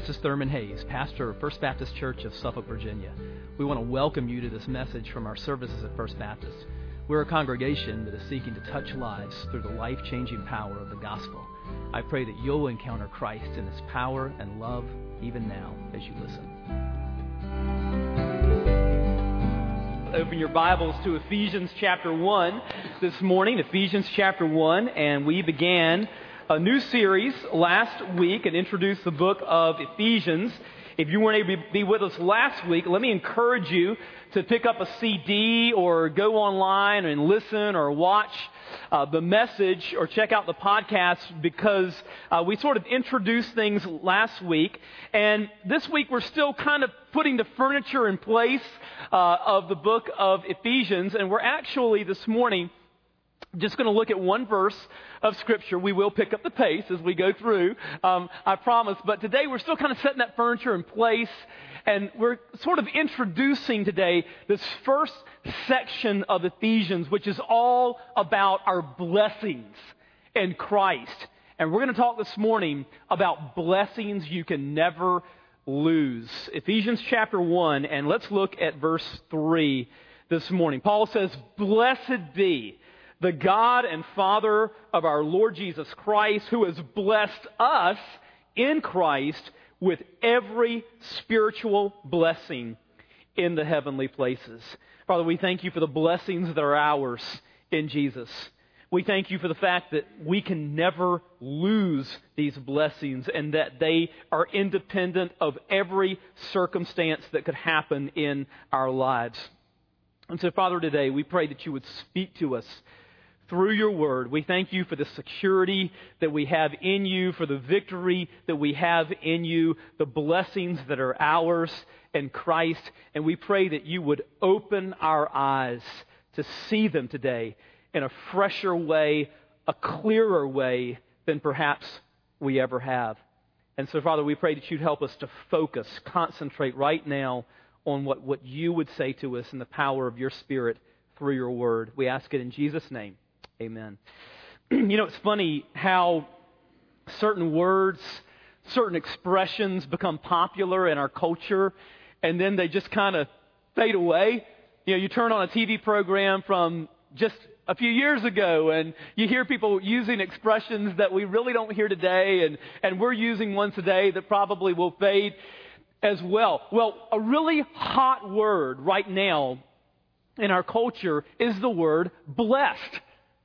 this is Thurman Hayes, pastor of First Baptist Church of Suffolk, Virginia. We want to welcome you to this message from our services at First Baptist. We're a congregation that is seeking to touch lives through the life changing power of the gospel. I pray that you'll encounter Christ in his power and love even now as you listen. Open your Bibles to Ephesians chapter 1 this morning, Ephesians chapter 1, and we began a new series last week and introduced the book of Ephesians. If you weren't able to be with us last week, let me encourage you to pick up a CD or go online and listen or watch uh, the message or check out the podcast because uh, we sort of introduced things last week. And this week we're still kind of putting the furniture in place uh, of the book of Ephesians. And we're actually this morning just going to look at one verse of Scripture. We will pick up the pace as we go through, um, I promise. But today we're still kind of setting that furniture in place, and we're sort of introducing today this first section of Ephesians, which is all about our blessings in Christ. And we're going to talk this morning about blessings you can never lose. Ephesians chapter 1, and let's look at verse 3 this morning. Paul says, Blessed be the God and Father of our Lord Jesus Christ, who has blessed us in Christ with every spiritual blessing in the heavenly places. Father, we thank you for the blessings that are ours in Jesus. We thank you for the fact that we can never lose these blessings and that they are independent of every circumstance that could happen in our lives. And so, Father, today we pray that you would speak to us through your word. We thank you for the security that we have in you, for the victory that we have in you, the blessings that are ours in Christ. And we pray that you would open our eyes to see them today in a fresher way, a clearer way than perhaps we ever have. And so, Father, we pray that you'd help us to focus, concentrate right now on what, what you would say to us in the power of your Spirit through your word. We ask it in Jesus' name. Amen. you know, it's funny how certain words, certain expressions become popular in our culture, and then they just kind of fade away. You know, you turn on a TV program from just a few years ago and you hear people using expressions that we really don't hear today and, and we're using ones today that probably will fade as well. Well, a really hot word right now in our culture is the word blessed.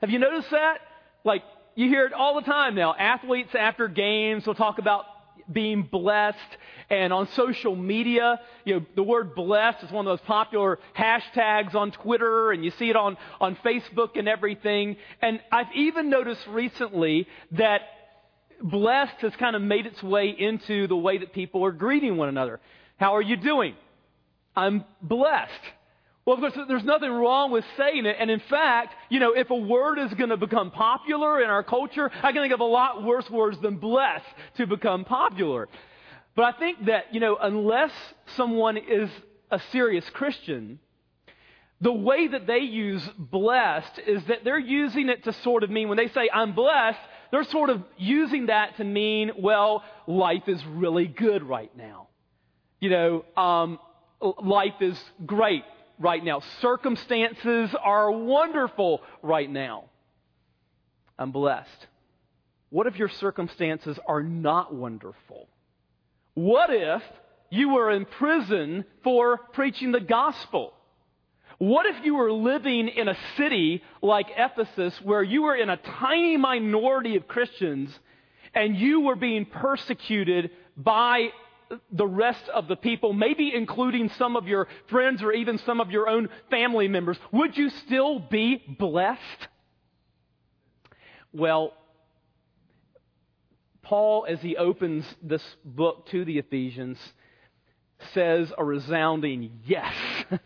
Have you noticed that? Like, you hear it all the time now. Athletes after games will talk about being blessed. And on social media, you know, the word blessed is one of those popular hashtags on Twitter, and you see it on, on Facebook and everything. And I've even noticed recently that blessed has kind of made its way into the way that people are greeting one another. How are you doing? I'm blessed. Well, of course, there's nothing wrong with saying it. And in fact, you know, if a word is going to become popular in our culture, I can think of a lot worse words than blessed to become popular. But I think that, you know, unless someone is a serious Christian, the way that they use blessed is that they're using it to sort of mean, when they say, I'm blessed, they're sort of using that to mean, well, life is really good right now. You know, um, life is great right now. Circumstances are wonderful right now. I'm blessed. What if your circumstances are not wonderful? What if you were in prison for preaching the gospel? What if you were living in a city like Ephesus where you were in a tiny minority of Christians and you were being persecuted by the rest of the people, maybe including some of your friends or even some of your own family members, would you still be blessed? Well, Paul, as he opens this book to the Ephesians, says a resounding yes.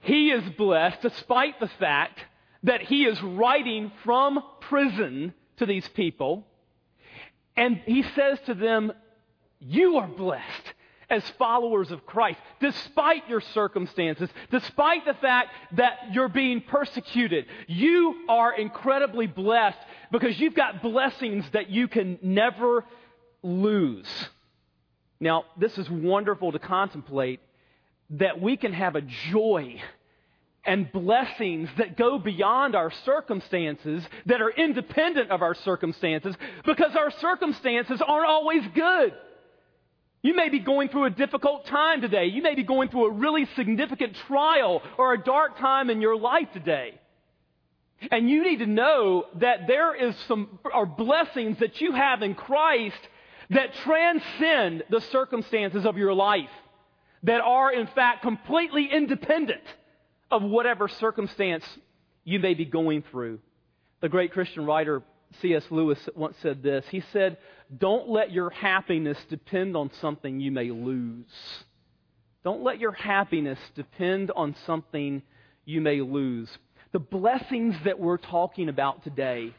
he is blessed despite the fact that he is writing from prison to these people. And he says to them, you are blessed as followers of Christ, despite your circumstances, despite the fact that you're being persecuted. You are incredibly blessed because you've got blessings that you can never lose. Now, this is wonderful to contemplate that we can have a joy and blessings that go beyond our circumstances, that are independent of our circumstances, because our circumstances aren't always good. You may be going through a difficult time today. You may be going through a really significant trial or a dark time in your life today. And you need to know that there is some are blessings that you have in Christ that transcend the circumstances of your life, that are in fact completely independent of whatever circumstance you may be going through. The great Christian writer C.S. Lewis once said this. He said, Don't let your happiness depend on something you may lose. Don't let your happiness depend on something you may lose. The blessings that we're talking about today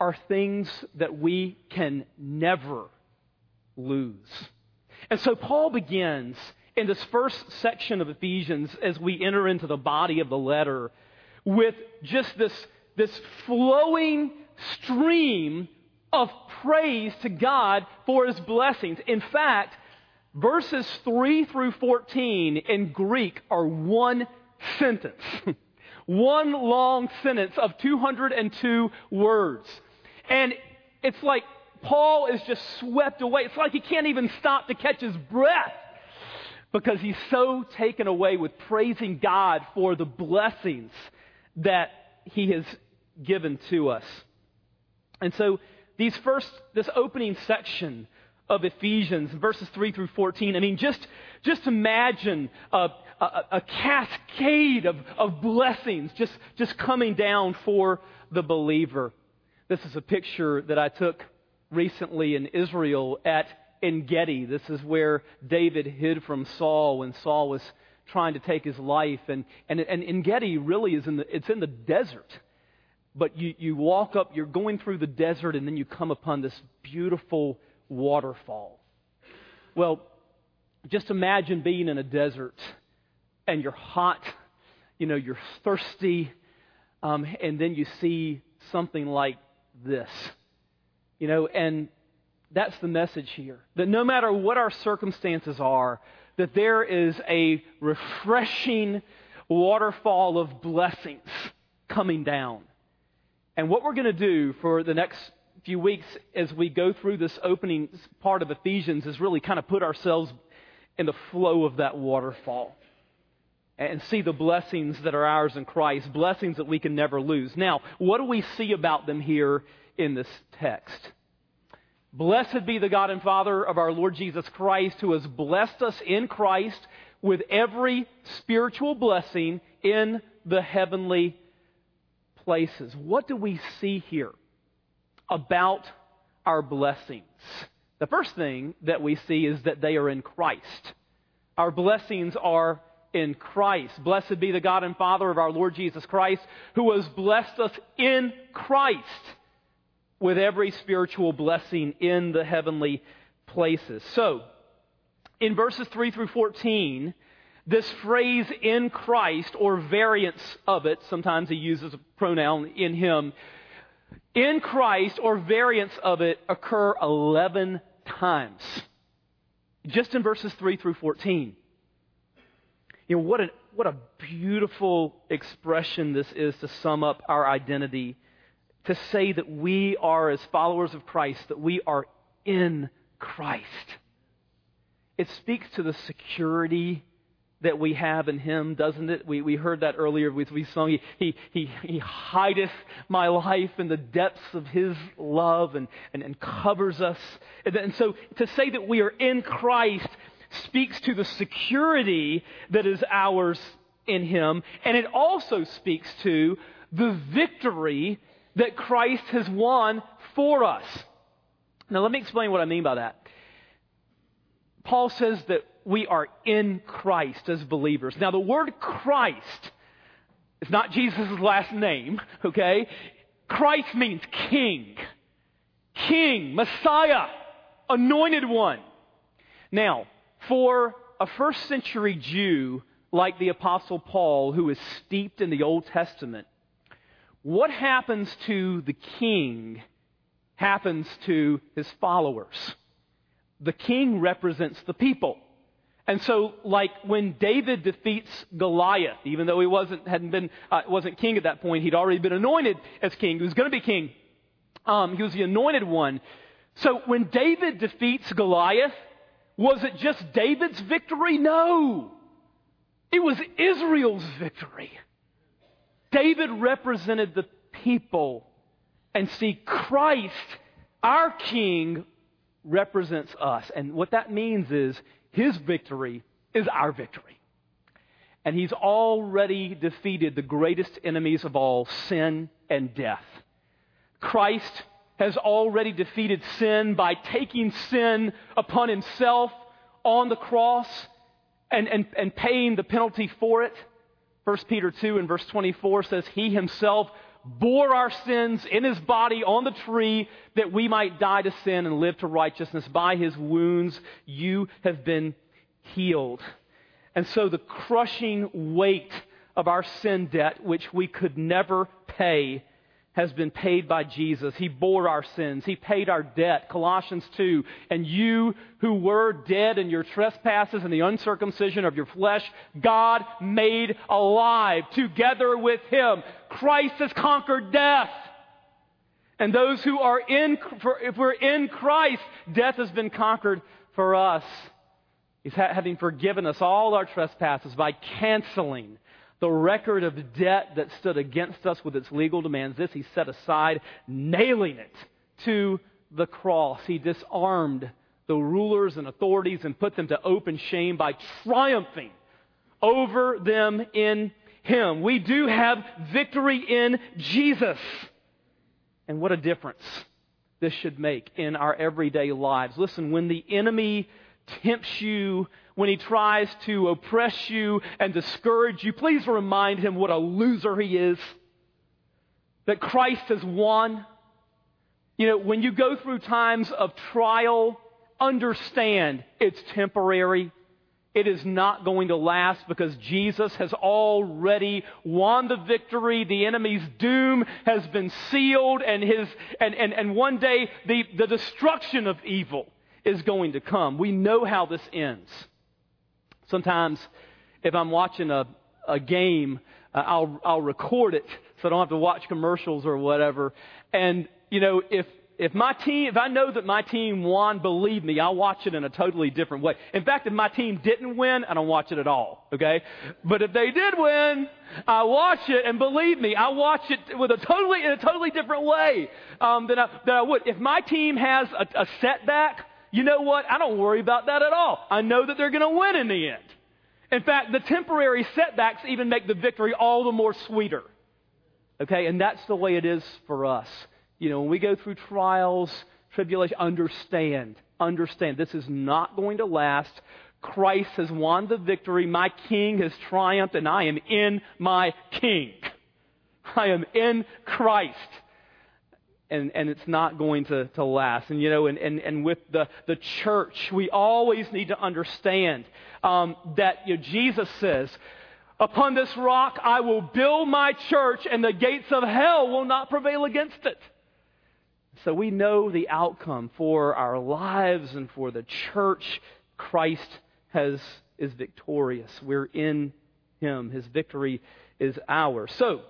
are things that we can never lose. And so Paul begins in this first section of Ephesians as we enter into the body of the letter with just this, this flowing stream of praise to God for his blessings. In fact, verses 3 through 14 in Greek are one sentence. one long sentence of 202 words. And it's like Paul is just swept away. It's like he can't even stop to catch his breath because he's so taken away with praising God for the blessings that he has given to us. And so these first, this opening section of Ephesians, verses 3 through 14, I mean, just, just imagine a, a, a cascade of, of blessings just, just coming down for the believer. This is a picture that I took recently in Israel at En Gedi. This is where David hid from Saul when Saul was trying to take his life. And, and, and En Gedi really is in the, it's in the desert. But you, you walk up, you're going through the desert, and then you come upon this beautiful waterfall. Well, just imagine being in a desert and you're hot, you know, you're thirsty, um, and then you see something like this. You know, and that's the message here. That no matter what our circumstances are, that there is a refreshing waterfall of blessings coming down. And what we're going to do for the next few weeks as we go through this opening part of Ephesians is really kind of put ourselves in the flow of that waterfall and see the blessings that are ours in Christ, blessings that we can never lose. Now, what do we see about them here in this text? Blessed be the God and Father of our Lord Jesus Christ, who has blessed us in Christ with every spiritual blessing in the heavenly places. What do we see here about our blessings? The first thing that we see is that they are in Christ. Our blessings are in Christ. Blessed be the God and Father of our Lord Jesus Christ, who has blessed us in Christ with every spiritual blessing in the heavenly places. So, in verses 3 through 14, this phrase in Christ, or variants of it, sometimes he uses a pronoun in him, in Christ, or variants of it, occur 11 times. Just in verses 3 through 14. You know, what a, what a beautiful expression this is to sum up our identity. To say that we are, as followers of Christ, that we are in Christ. It speaks to the security that we have in him, doesn't it? We, we heard that earlier with we sung, he, he, he, he hideth my life in the depths of his love and, and, and covers us. And, and so to say that we are in Christ speaks to the security that is ours in him, and it also speaks to the victory that Christ has won for us. Now, let me explain what I mean by that. Paul says that we are in Christ as believers. Now, the word Christ is not Jesus' last name, okay? Christ means king. King, Messiah, anointed one. Now, for a first century Jew like the Apostle Paul, who is steeped in the Old Testament, what happens to the king happens to his followers. the king represents the people. And so, like when David defeats Goliath, even though he wasn't hadn't been uh, wasn't king at that point, he'd already been anointed as king. He was going to be king. Um, he was the anointed one. So when David defeats Goliath, was it just David's victory? No, it was Israel's victory. David represented the people, and see, Christ, our King, represents us. And what that means is his victory is our victory. And he's already defeated the greatest enemies of all sin and death. Christ has already defeated sin by taking sin upon himself on the cross and, and, and paying the penalty for it. 1 Peter 2 and verse 24 says, He himself bore our sins in his body on the tree that we might die to sin and live to righteousness. By his wounds you have been healed. And so the crushing weight of our sin debt, which we could never pay, has been paid by Jesus. He bore our sins. He paid our debt. Colossians 2. And you who were dead in your trespasses and the uncircumcision of your flesh, God made alive together with Him. Christ has conquered death. And those who are in, if we're in Christ, death has been conquered for us. He's having forgiven us all our trespasses by canceling the record of debt that stood against us with its legal demands. This he set aside, nailing it to the cross. He disarmed the rulers and authorities and put them to open shame by triumphing over them in him. We do have victory in Jesus. And what a difference this should make in our everyday lives. Listen, when the enemy tempts you, when he tries to oppress you and discourage you, please remind him what a loser he is. That Christ has won. You know, when you go through times of trial, understand it's temporary. It is not going to last because Jesus has already won the victory. The enemy's doom has been sealed, and, his, and, and, and one day the, the destruction of evil is going to come. We know how this ends. Sometimes, if I'm watching a, a game, uh, I'll, I'll record it so I don't have to watch commercials or whatever. And, you know, if, if my team, if I know that my team won, believe me, I'll watch it in a totally different way. In fact, if my team didn't win, I don't watch it at all. Okay? But if they did win, I watch it, and believe me, I watch it with a totally in a totally different way um, than, I, than I would. If my team has a, a setback, you know what? I don't worry about that at all. I know that they're going to win in the end. In fact, the temporary setbacks even make the victory all the more sweeter. Okay, and that's the way it is for us. You know, when we go through trials, tribulation, understand, understand this is not going to last. Christ has won the victory. My king has triumphed, and I am in my king. I am in Christ and, and it's not going to, to last. And, you know, and, and, and with the, the church, we always need to understand um, that you know, Jesus says, Upon this rock I will build my church, and the gates of hell will not prevail against it. So we know the outcome for our lives and for the church. Christ has, is victorious. We're in Him. His victory is ours. So,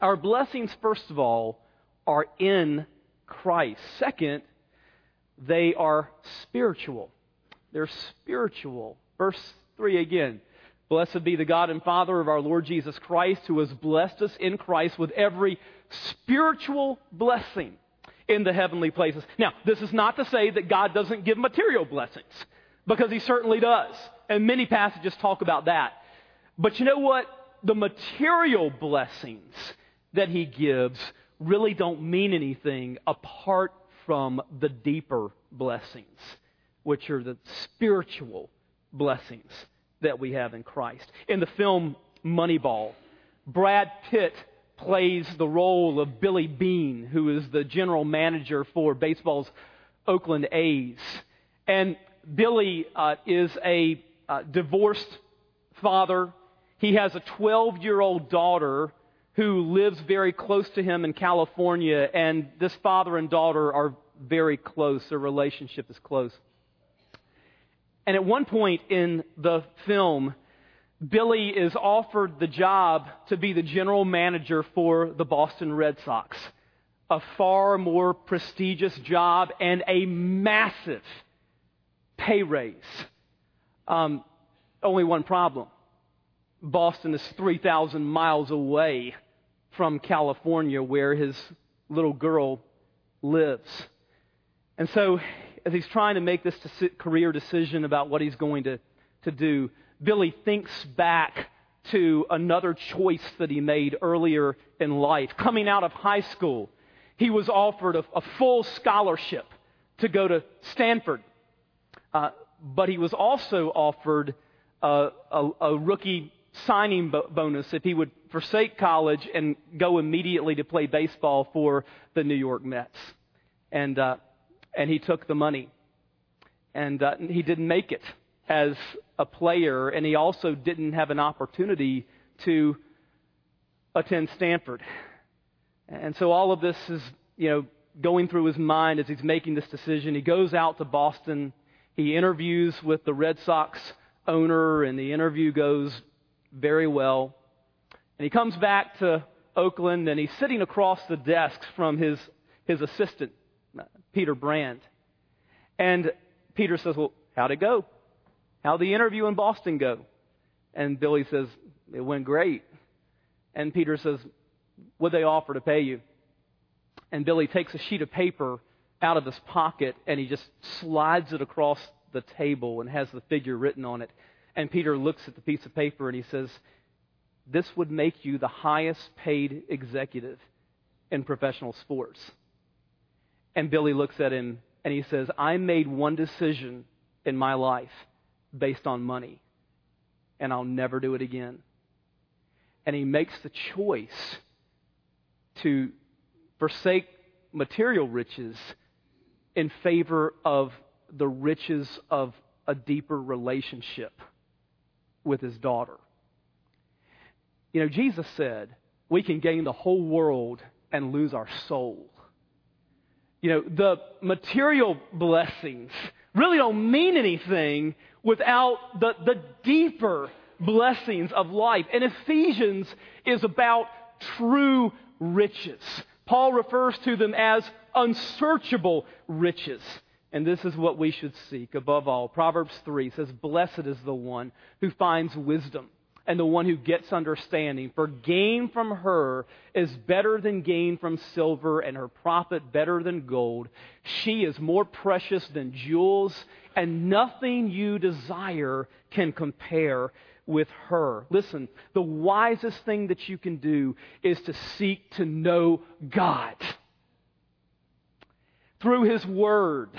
our blessings, first of all, are in Christ. Second, they are spiritual. They're spiritual. Verse 3 again. Blessed be the God and Father of our Lord Jesus Christ, who has blessed us in Christ with every spiritual blessing in the heavenly places. Now, this is not to say that God doesn't give material blessings, because He certainly does. And many passages talk about that. But you know what? The material blessings that He gives really don't mean anything apart from the deeper blessings, which are the spiritual blessings that we have in Christ. In the film Moneyball, Brad Pitt plays the role of Billy Beane, who is the general manager for baseball's Oakland A's. And Billy uh, is a uh, divorced father. He has a 12 year old daughter who lives very close to him in California, and this father and daughter are very close. Their relationship is close. And at one point in the film, Billy is offered the job to be the general manager for the Boston Red Sox. A far more prestigious job and a massive pay raise. Um, only one problem Boston is 3,000 miles away from California, where his little girl lives. And so, as he's trying to make this career decision about what he's going to, to do, Billy thinks back to another choice that he made earlier in life. Coming out of high school, he was offered a, a full scholarship to go to Stanford. Uh, but he was also offered a, a, a rookie signing bo- bonus if he would forsake college and go immediately to play baseball for the New York Mets. And, uh, and he took the money. And uh, he didn't make it as a player, and he also didn't have an opportunity to attend Stanford. And so all of this is, you know, going through his mind as he's making this decision. He goes out to Boston. He interviews with the Red Sox owner, and the interview goes very well. And he comes back to Oakland, and he's sitting across the desk from his, his assistant, Peter Brand. And Peter says, Well, how'd it go? How'd the interview in Boston go? And Billy says, It went great. And Peter says, What'd they offer to pay you? And Billy takes a sheet of paper out of his pocket and he just slides it across the table and has the figure written on it. And Peter looks at the piece of paper and he says, This would make you the highest paid executive in professional sports. And Billy looks at him and he says, I made one decision in my life based on money, and I'll never do it again. And he makes the choice to forsake material riches in favor of the riches of a deeper relationship with his daughter. You know, Jesus said, we can gain the whole world and lose our soul. You know, the material blessings really don't mean anything without the, the deeper blessings of life. And Ephesians is about true riches. Paul refers to them as unsearchable riches. And this is what we should seek above all. Proverbs 3 says, Blessed is the one who finds wisdom and the one who gets understanding. For gain from her is better than gain from silver, and her profit better than gold. She is more precious than jewels, and nothing you desire can compare with her. Listen, the wisest thing that you can do is to seek to know God through His Word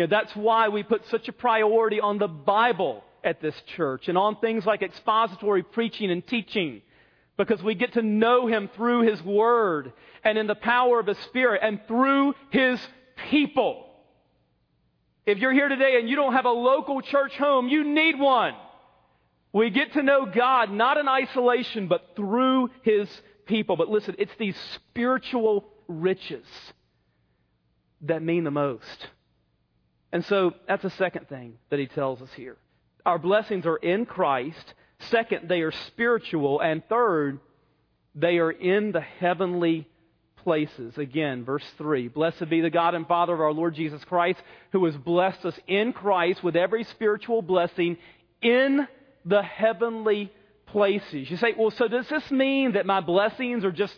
you know, that's why we put such a priority on the Bible at this church and on things like expository preaching and teaching because we get to know Him through His Word and in the power of His Spirit and through His people. If you're here today and you don't have a local church home, you need one. We get to know God not in isolation, but through His people. But listen, it's these spiritual riches that mean the most. And so that's the second thing that he tells us here. Our blessings are in Christ. Second, they are spiritual. And third, they are in the heavenly places. Again, verse 3 Blessed be the God and Father of our Lord Jesus Christ, who has blessed us in Christ with every spiritual blessing in the heavenly places. You say, well, so does this mean that my blessings are just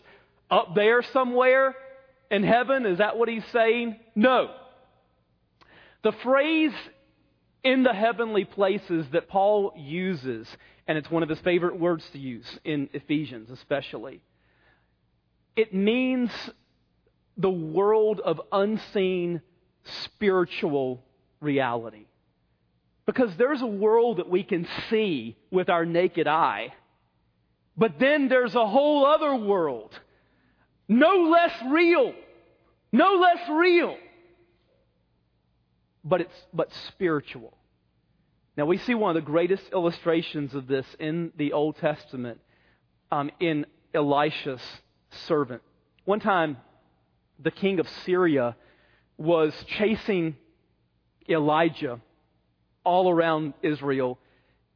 up there somewhere in heaven? Is that what he's saying? No. The phrase in the heavenly places that Paul uses, and it's one of his favorite words to use in Ephesians especially, it means the world of unseen spiritual reality. Because there's a world that we can see with our naked eye, but then there's a whole other world, no less real, no less real but it's but spiritual. Now we see one of the greatest illustrations of this in the Old Testament um, in Elisha's servant. One time, the king of Syria was chasing Elijah all around Israel,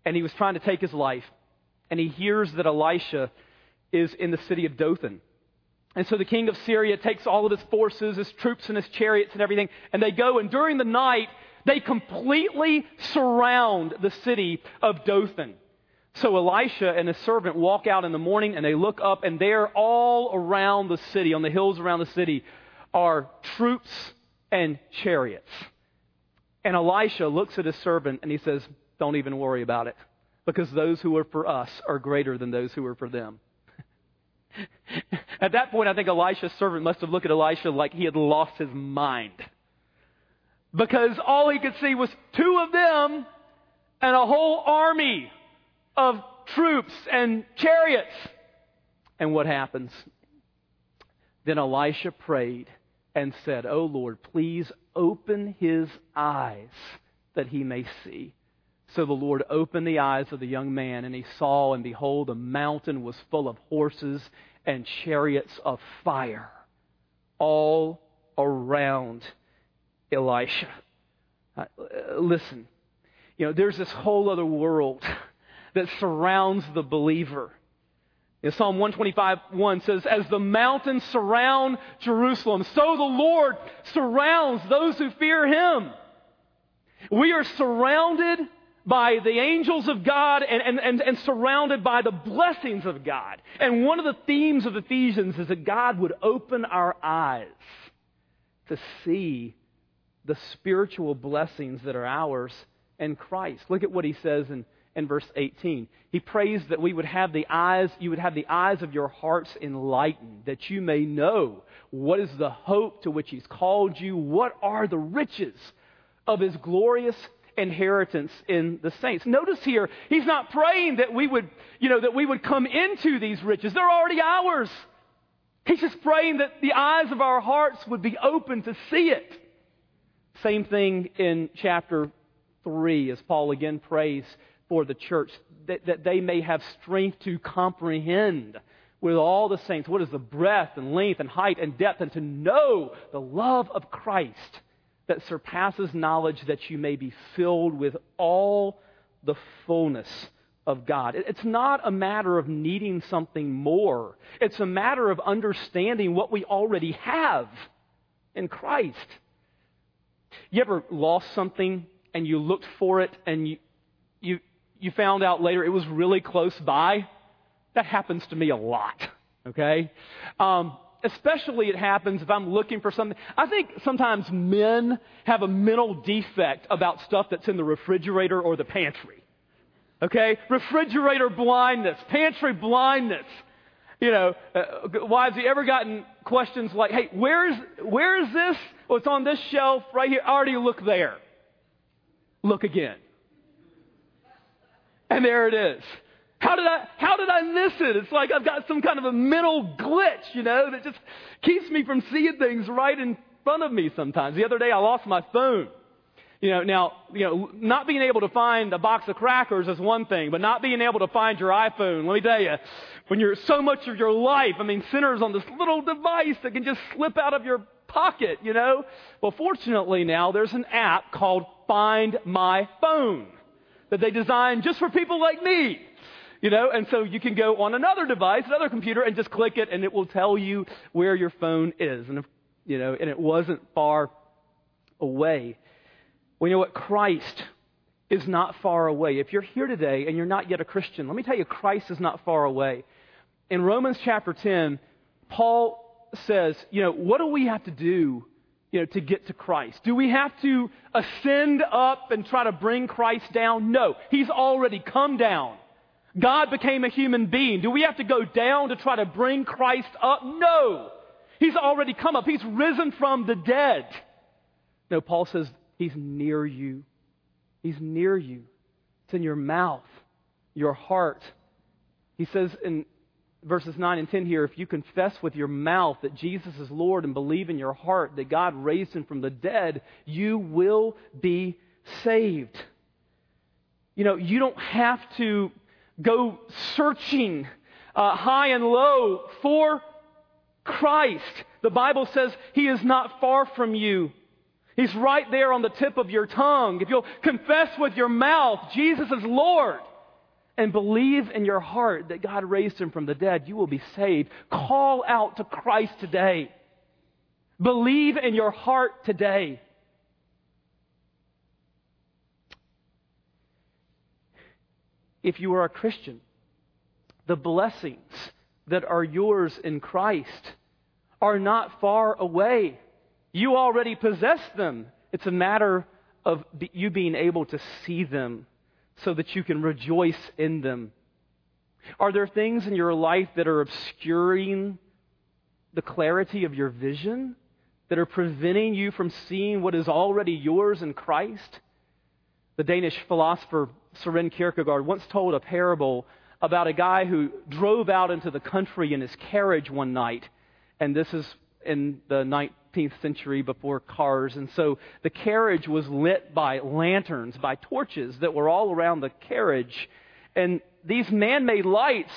and he was trying to take his life. And he hears that Elisha is in the city of Dothan. And so the king of Syria takes all of his forces, his troops, and his chariots and everything, and they go, and during the night, they completely surround the city of Dothan. So Elisha and his servant walk out in the morning and they look up, and there, all around the city, on the hills around the city, are troops and chariots. And Elisha looks at his servant and he says, Don't even worry about it, because those who are for us are greater than those who are for them. at that point, I think Elisha's servant must have looked at Elisha like he had lost his mind. Because all he could see was two of them and a whole army of troops and chariots. And what happens? Then Elisha prayed and said, Oh Lord, please open his eyes that he may see. So the Lord opened the eyes of the young man, and he saw, and behold, the mountain was full of horses and chariots of fire all around Elisha. Uh, listen, you know, there's this whole other world that surrounds the believer. In Psalm 125, 1 says, As the mountains surround Jerusalem, so the Lord surrounds those who fear him. We are surrounded by the angels of God and, and, and, and, surrounded by the blessings of God. And one of the themes of Ephesians is that God would open our eyes to see the spiritual blessings that are ours in Christ. Look at what he says in in verse 18. He prays that we would have the eyes, you would have the eyes of your hearts enlightened, that you may know what is the hope to which He's called you, what are the riches of His glorious inheritance in the saints. Notice here, He's not praying that we would, you know, that we would come into these riches. They're already ours. He's just praying that the eyes of our hearts would be open to see it. Same thing in chapter 3 as Paul again prays for the church, that, that they may have strength to comprehend with all the saints what is the breadth and length and height and depth, and to know the love of Christ that surpasses knowledge, that you may be filled with all the fullness of God. It's not a matter of needing something more, it's a matter of understanding what we already have in Christ. You ever lost something and you looked for it and you, you, you found out later it was really close by. That happens to me a lot, okay? Um, especially it happens if I'm looking for something. I think sometimes men have a mental defect about stuff that's in the refrigerator or the pantry. Okay? Refrigerator blindness, pantry blindness. You know, uh, wives, have you ever gotten questions like, hey, where's, where is this? Well, it's on this shelf right here. I already look there. Look again. And there it is. How did I, how did I miss it? It's like I've got some kind of a mental glitch, you know, that just keeps me from seeing things right in front of me sometimes. The other day I lost my phone. You know, now, you know, not being able to find a box of crackers is one thing, but not being able to find your iPhone, let me tell you, when you're so much of your life, I mean, centers on this little device that can just slip out of your pocket, you know? Well, fortunately now there's an app called Find My Phone that they designed just for people like me. You know, and so you can go on another device, another computer, and just click it, and it will tell you where your phone is. And, if, you know, and it wasn't far away. Well, you know what? Christ is not far away. If you're here today and you're not yet a Christian, let me tell you, Christ is not far away. In Romans chapter 10, Paul says, you know, what do we have to do you know, to get to Christ? Do we have to ascend up and try to bring Christ down? No. He's already come down. God became a human being. Do we have to go down to try to bring Christ up? No. He's already come up. He's risen from the dead. No, Paul says he's near you. He's near you. It's in your mouth, your heart. He says in verses 9 and 10 here if you confess with your mouth that Jesus is Lord and believe in your heart that God raised him from the dead, you will be saved. You know, you don't have to go searching uh, high and low for Christ. The Bible says he is not far from you. He's right there on the tip of your tongue. If you'll confess with your mouth Jesus is Lord and believe in your heart that God raised him from the dead, you will be saved. Call out to Christ today. Believe in your heart today. If you are a Christian, the blessings that are yours in Christ are not far away. You already possess them. It's a matter of you being able to see them so that you can rejoice in them. Are there things in your life that are obscuring the clarity of your vision? That are preventing you from seeing what is already yours in Christ? The Danish philosopher Søren Kierkegaard once told a parable about a guy who drove out into the country in his carriage one night. And this is in the 19th century before cars. And so the carriage was lit by lanterns, by torches that were all around the carriage. And these man made lights,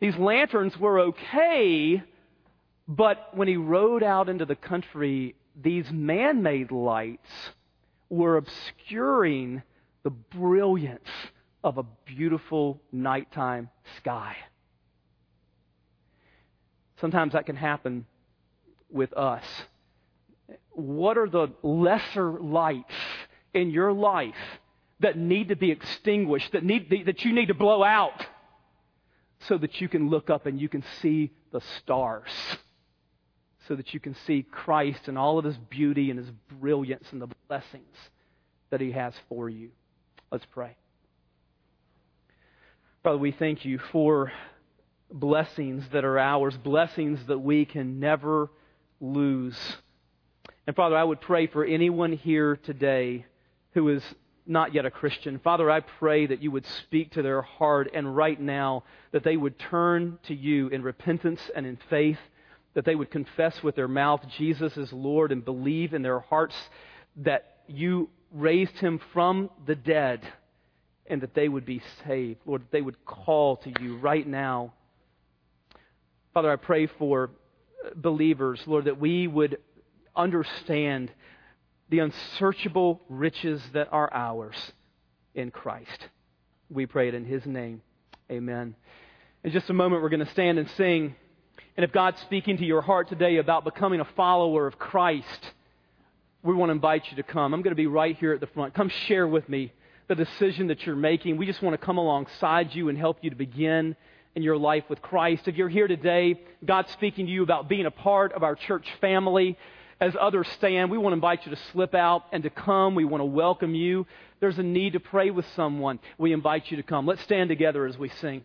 these lanterns were okay, but when he rode out into the country, these man made lights were obscuring the brilliance of a beautiful nighttime sky. Sometimes that can happen with us. What are the lesser lights in your life that need to be extinguished, that, need, that you need to blow out so that you can look up and you can see the stars? So that you can see Christ and all of his beauty and his brilliance and the blessings that he has for you. Let's pray. Father, we thank you for blessings that are ours, blessings that we can never lose. And Father, I would pray for anyone here today who is not yet a Christian. Father, I pray that you would speak to their heart and right now that they would turn to you in repentance and in faith, that they would confess with their mouth Jesus is Lord and believe in their hearts that you raised him from the dead and that they would be saved. Lord, that they would call to you right now. Father, I pray for uh, believers, Lord, that we would understand the unsearchable riches that are ours in Christ. We pray it in His name. Amen. In just a moment, we're going to stand and sing. And if God's speaking to your heart today about becoming a follower of Christ, we want to invite you to come. I'm going to be right here at the front. Come share with me the decision that you're making. We just want to come alongside you and help you to begin in your life with Christ. If you're here today, God's speaking to you about being a part of our church family. As others stand, we want to invite you to slip out and to come. We want to welcome you. There's a need to pray with someone. We invite you to come. Let's stand together as we sing.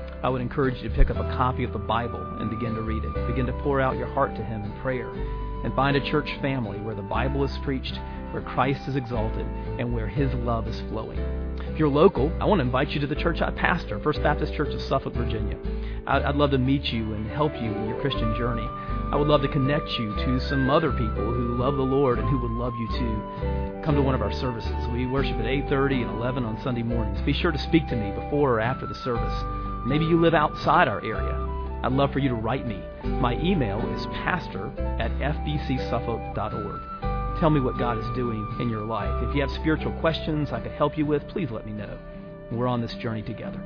I would encourage you to pick up a copy of the Bible and begin to read it. Begin to pour out your heart to Him in prayer. And find a church family where the Bible is preached, where Christ is exalted, and where His love is flowing. If you're local, I want to invite you to the church I pastor, First Baptist Church of Suffolk, Virginia. I'd love to meet you and help you in your Christian journey. I would love to connect you to some other people who love the Lord and who would love you to come to one of our services. We worship at 8:30 and 11 on Sunday mornings. Be sure to speak to me before or after the service. Maybe you live outside our area. I'd love for you to write me. My email is pastor at fbcsuffolk.org. Tell me what God is doing in your life. If you have spiritual questions I could help you with, please let me know. We're on this journey together.